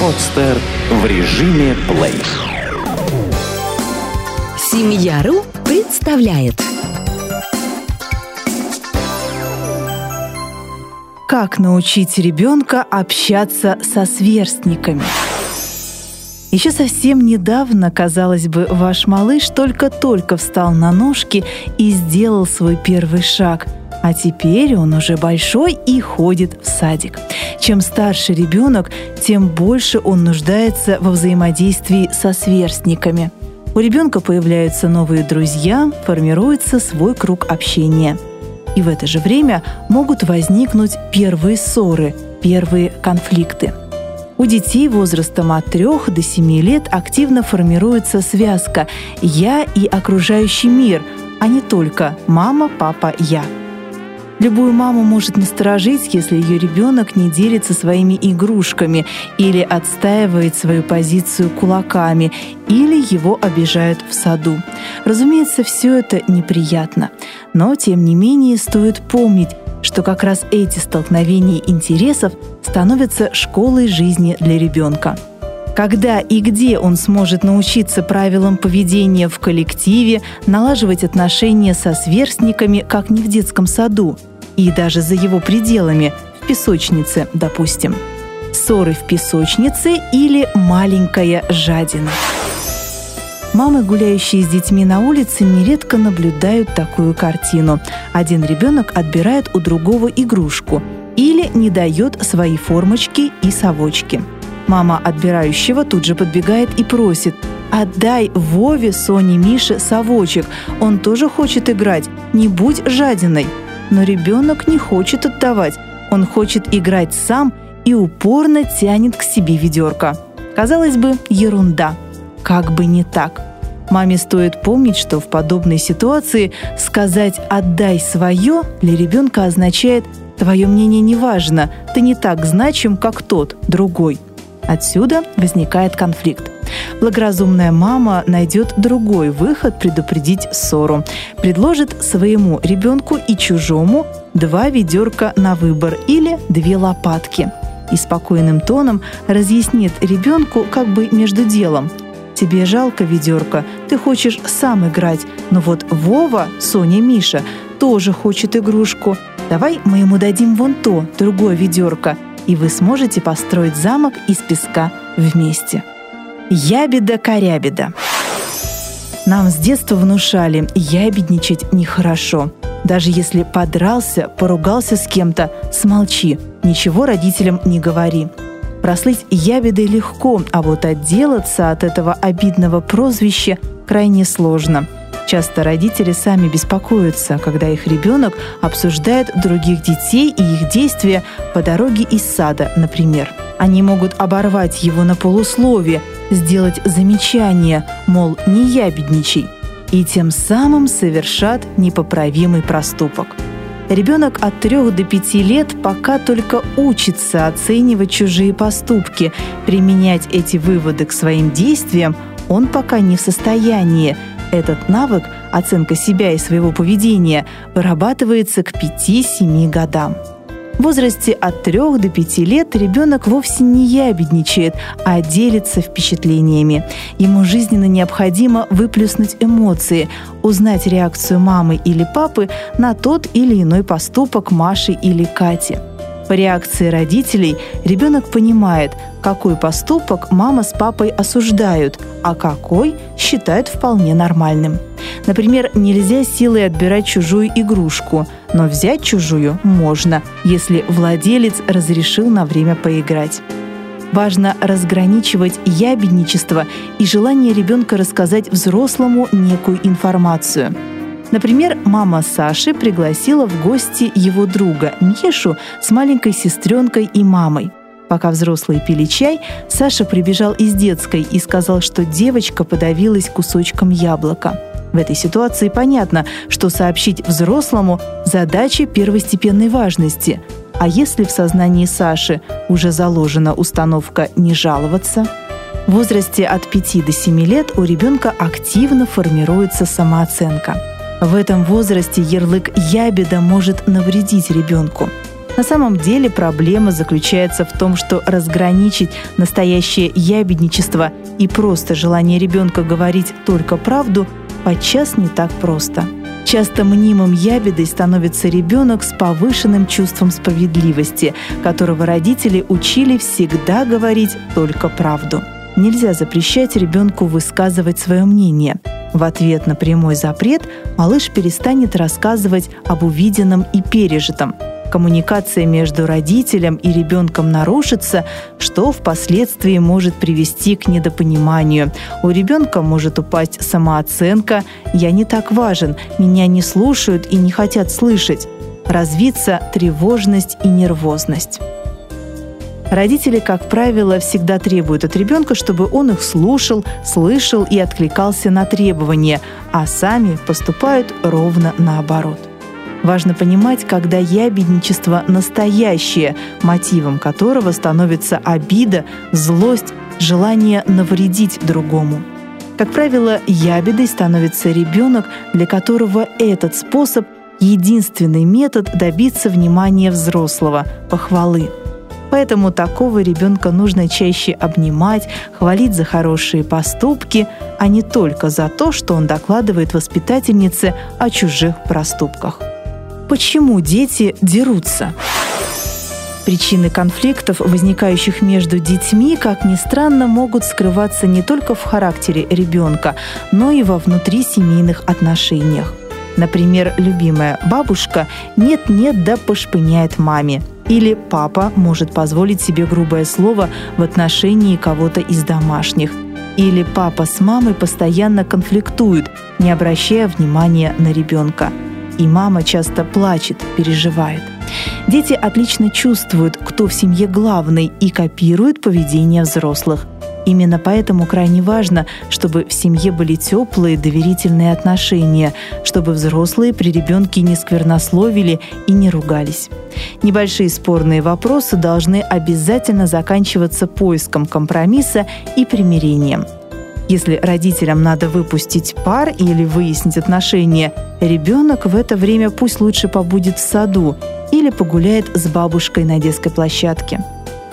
Подстер в режиме плей. Семья.ру представляет Как научить ребенка общаться со сверстниками? Еще совсем недавно, казалось бы, ваш малыш только-только встал на ножки и сделал свой первый шаг, а теперь он уже большой и ходит в садик. Чем старше ребенок, тем больше он нуждается во взаимодействии со сверстниками. У ребенка появляются новые друзья, формируется свой круг общения. И в это же время могут возникнуть первые ссоры, первые конфликты. У детей возрастом от 3 до 7 лет активно формируется связка «я» и окружающий мир, а не только «мама, папа, я». Любую маму может насторожить, если ее ребенок не делится своими игрушками или отстаивает свою позицию кулаками, или его обижают в саду. Разумеется, все это неприятно. Но, тем не менее, стоит помнить, что как раз эти столкновения интересов становятся школой жизни для ребенка. Когда и где он сможет научиться правилам поведения в коллективе, налаживать отношения со сверстниками, как не в детском саду, и даже за его пределами, в песочнице, допустим. Ссоры в песочнице или маленькая жадина. Мамы, гуляющие с детьми на улице, нередко наблюдают такую картину. Один ребенок отбирает у другого игрушку или не дает свои формочки и совочки. Мама отбирающего тут же подбегает и просит «Отдай Вове, Соне, Мише совочек, он тоже хочет играть, не будь жадиной». Но ребенок не хочет отдавать, он хочет играть сам и упорно тянет к себе ведерко. Казалось бы, ерунда. Как бы не так. Маме стоит помнить, что в подобной ситуации сказать «отдай свое» для ребенка означает «твое мнение не важно, ты не так значим, как тот, другой». Отсюда возникает конфликт. Благоразумная мама найдет другой выход предупредить ссору. Предложит своему ребенку и чужому два ведерка на выбор или две лопатки. И спокойным тоном разъяснит ребенку как бы между делом – Тебе жалко ведерко, ты хочешь сам играть, но вот Вова, Соня, Миша тоже хочет игрушку. Давай мы ему дадим вон то, другое ведерко, и вы сможете построить замок из песка вместе. Ябеда-корябеда. Нам с детства внушали, ябедничать нехорошо. Даже если подрался, поругался с кем-то, смолчи, ничего родителям не говори. Прослыть ябедой легко, а вот отделаться от этого обидного прозвища крайне сложно. Часто родители сами беспокоятся, когда их ребенок обсуждает других детей и их действия по дороге из сада, например. Они могут оборвать его на полусловие, сделать замечание, мол, не ябедничай, и тем самым совершат непоправимый проступок – Ребенок от 3 до 5 лет пока только учится оценивать чужие поступки. Применять эти выводы к своим действиям он пока не в состоянии. Этот навык, оценка себя и своего поведения, вырабатывается к 5-7 годам. В возрасте от 3 до 5 лет ребенок вовсе не ябедничает, а делится впечатлениями. Ему жизненно необходимо выплюснуть эмоции, узнать реакцию мамы или папы на тот или иной поступок Маши или Кати. По реакции родителей ребенок понимает, какой поступок мама с папой осуждают, а какой считают вполне нормальным. Например, нельзя силой отбирать чужую игрушку, но взять чужую можно, если владелец разрешил на время поиграть. Важно разграничивать ябедничество и желание ребенка рассказать взрослому некую информацию. Например, мама Саши пригласила в гости его друга Мишу с маленькой сестренкой и мамой. Пока взрослые пили чай, Саша прибежал из детской и сказал, что девочка подавилась кусочком яблока. В этой ситуации понятно, что сообщить взрослому – задача первостепенной важности. А если в сознании Саши уже заложена установка «не жаловаться», в возрасте от 5 до 7 лет у ребенка активно формируется самооценка. В этом возрасте ярлык «ябеда» может навредить ребенку. На самом деле проблема заключается в том, что разграничить настоящее ябедничество и просто желание ребенка говорить только правду подчас не так просто. Часто мнимым ябедой становится ребенок с повышенным чувством справедливости, которого родители учили всегда говорить только правду. Нельзя запрещать ребенку высказывать свое мнение. В ответ на прямой запрет малыш перестанет рассказывать об увиденном и пережитом, коммуникация между родителем и ребенком нарушится, что впоследствии может привести к недопониманию. У ребенка может упасть самооценка «я не так важен», «меня не слушают и не хотят слышать», развиться тревожность и нервозность. Родители, как правило, всегда требуют от ребенка, чтобы он их слушал, слышал и откликался на требования, а сами поступают ровно наоборот. Важно понимать, когда ябедничество настоящее, мотивом которого становится обида, злость, желание навредить другому. Как правило, ябедой становится ребенок, для которого этот способ — единственный метод добиться внимания взрослого, похвалы. Поэтому такого ребенка нужно чаще обнимать, хвалить за хорошие поступки, а не только за то, что он докладывает воспитательнице о чужих проступках. Почему дети дерутся? Причины конфликтов, возникающих между детьми, как ни странно, могут скрываться не только в характере ребенка, но и во внутрисемейных отношениях. Например, любимая бабушка нет-нет да пошпыняет маме. Или папа может позволить себе грубое слово в отношении кого-то из домашних. Или папа с мамой постоянно конфликтуют, не обращая внимания на ребенка – и мама часто плачет, переживает. Дети отлично чувствуют, кто в семье главный, и копируют поведение взрослых. Именно поэтому крайне важно, чтобы в семье были теплые, доверительные отношения, чтобы взрослые при ребенке не сквернословили и не ругались. Небольшие спорные вопросы должны обязательно заканчиваться поиском компромисса и примирением – если родителям надо выпустить пар или выяснить отношения, ребенок в это время пусть лучше побудет в саду или погуляет с бабушкой на детской площадке.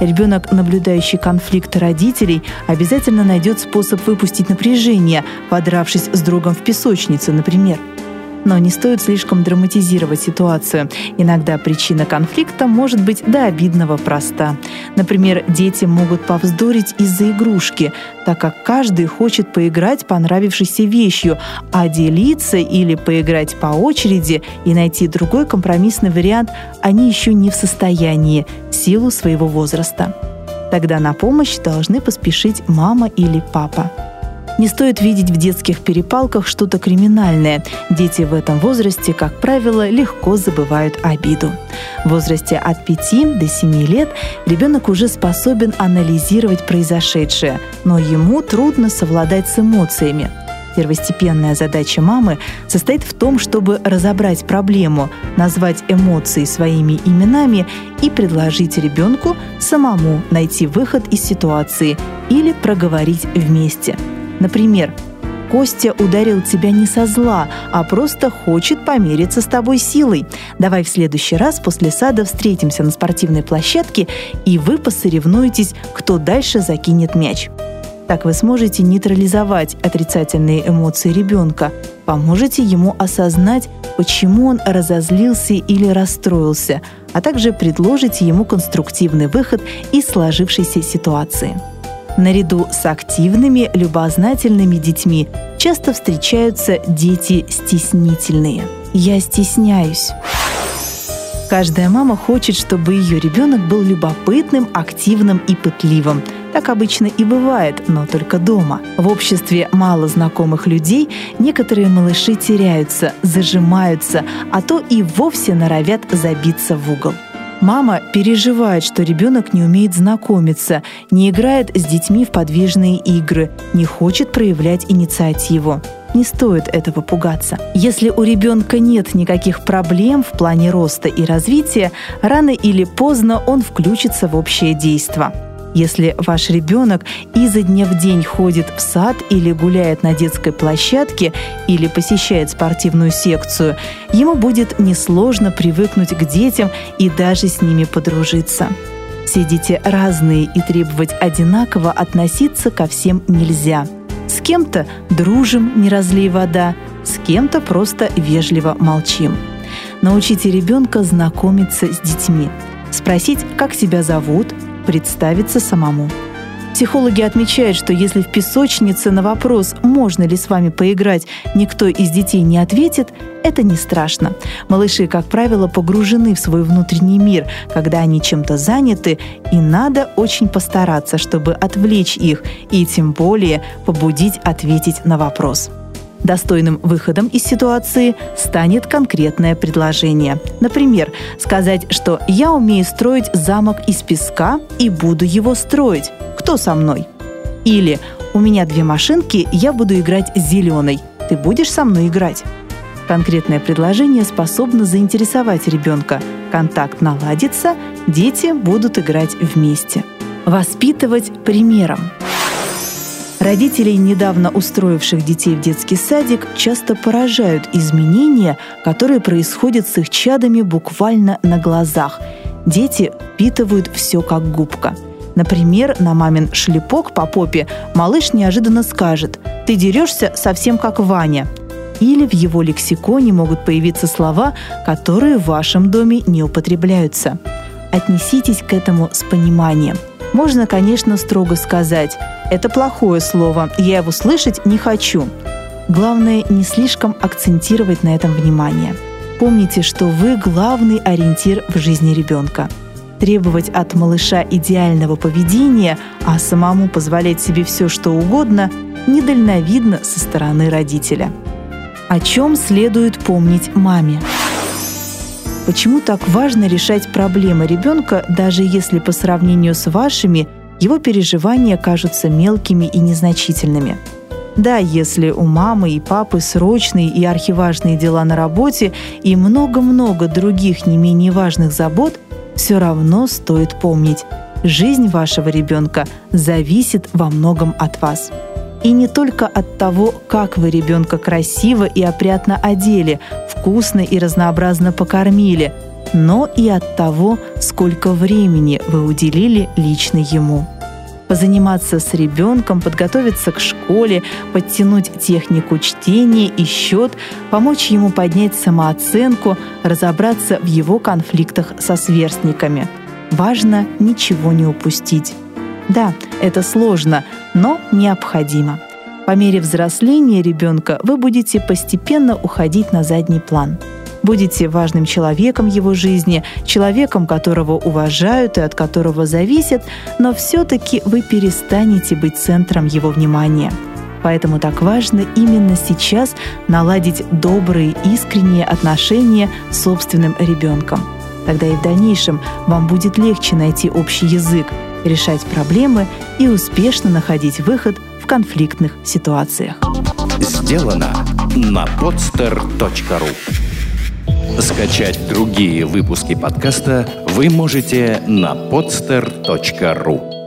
Ребенок, наблюдающий конфликт родителей, обязательно найдет способ выпустить напряжение, подравшись с другом в песочнице, например – но не стоит слишком драматизировать ситуацию. Иногда причина конфликта может быть до обидного проста. Например, дети могут повздорить из-за игрушки, так как каждый хочет поиграть понравившейся вещью, а делиться или поиграть по очереди и найти другой компромиссный вариант они еще не в состоянии в силу своего возраста. Тогда на помощь должны поспешить мама или папа. Не стоит видеть в детских перепалках что-то криминальное. Дети в этом возрасте, как правило, легко забывают обиду. В возрасте от 5 до 7 лет ребенок уже способен анализировать произошедшее, но ему трудно совладать с эмоциями. Первостепенная задача мамы состоит в том, чтобы разобрать проблему, назвать эмоции своими именами и предложить ребенку самому найти выход из ситуации или проговорить вместе – Например, Костя ударил тебя не со зла, а просто хочет помериться с тобой силой. Давай в следующий раз после сада встретимся на спортивной площадке, и вы посоревнуетесь, кто дальше закинет мяч. Так вы сможете нейтрализовать отрицательные эмоции ребенка, поможете ему осознать, почему он разозлился или расстроился, а также предложите ему конструктивный выход из сложившейся ситуации. Наряду с активными, любознательными детьми часто встречаются дети стеснительные. Я стесняюсь. Каждая мама хочет, чтобы ее ребенок был любопытным, активным и пытливым. Так обычно и бывает, но только дома. В обществе мало знакомых людей некоторые малыши теряются, зажимаются, а то и вовсе норовят забиться в угол. Мама переживает, что ребенок не умеет знакомиться, не играет с детьми в подвижные игры, не хочет проявлять инициативу. Не стоит этого пугаться. Если у ребенка нет никаких проблем в плане роста и развития, рано или поздно он включится в общее действие. Если ваш ребенок изо дня в день ходит в сад или гуляет на детской площадке или посещает спортивную секцию, ему будет несложно привыкнуть к детям и даже с ними подружиться. Все дети разные и требовать одинаково относиться ко всем нельзя. С кем-то дружим, не разлей вода, с кем-то просто вежливо молчим. Научите ребенка знакомиться с детьми. Спросить, как себя зовут, представиться самому. Психологи отмечают, что если в песочнице на вопрос, можно ли с вами поиграть, никто из детей не ответит, это не страшно. Малыши, как правило, погружены в свой внутренний мир, когда они чем-то заняты, и надо очень постараться, чтобы отвлечь их и тем более побудить ответить на вопрос. Достойным выходом из ситуации станет конкретное предложение. Например, сказать, что «я умею строить замок из песка и буду его строить. Кто со мной?» Или «у меня две машинки, я буду играть зеленой. Ты будешь со мной играть?» Конкретное предложение способно заинтересовать ребенка. Контакт наладится, дети будут играть вместе. Воспитывать примером. Родителей, недавно устроивших детей в детский садик, часто поражают изменения, которые происходят с их чадами буквально на глазах. Дети впитывают все как губка. Например, на мамин шлепок по попе малыш неожиданно скажет «Ты дерешься совсем как Ваня». Или в его лексиконе могут появиться слова, которые в вашем доме не употребляются. Отнеситесь к этому с пониманием. Можно, конечно, строго сказать – это плохое слово, я его слышать не хочу. Главное, не слишком акцентировать на этом внимание. Помните, что вы главный ориентир в жизни ребенка. Требовать от малыша идеального поведения, а самому позволять себе все, что угодно, недальновидно со стороны родителя. О чем следует помнить маме? Почему так важно решать проблемы ребенка, даже если по сравнению с вашими – его переживания кажутся мелкими и незначительными. Да, если у мамы и папы срочные и архиважные дела на работе и много-много других не менее важных забот, все равно стоит помнить, жизнь вашего ребенка зависит во многом от вас. И не только от того, как вы ребенка красиво и опрятно одели, вкусно и разнообразно покормили – но и от того, сколько времени вы уделили лично ему. Позаниматься с ребенком, подготовиться к школе, подтянуть технику чтения и счет, помочь ему поднять самооценку, разобраться в его конфликтах со сверстниками. Важно ничего не упустить. Да, это сложно, но необходимо. По мере взросления ребенка вы будете постепенно уходить на задний план – будете важным человеком его жизни, человеком, которого уважают и от которого зависят, но все-таки вы перестанете быть центром его внимания. Поэтому так важно именно сейчас наладить добрые, искренние отношения с собственным ребенком. Тогда и в дальнейшем вам будет легче найти общий язык, решать проблемы и успешно находить выход в конфликтных ситуациях. Сделано на podster.ru Скачать другие выпуски подкаста вы можете на podster.ru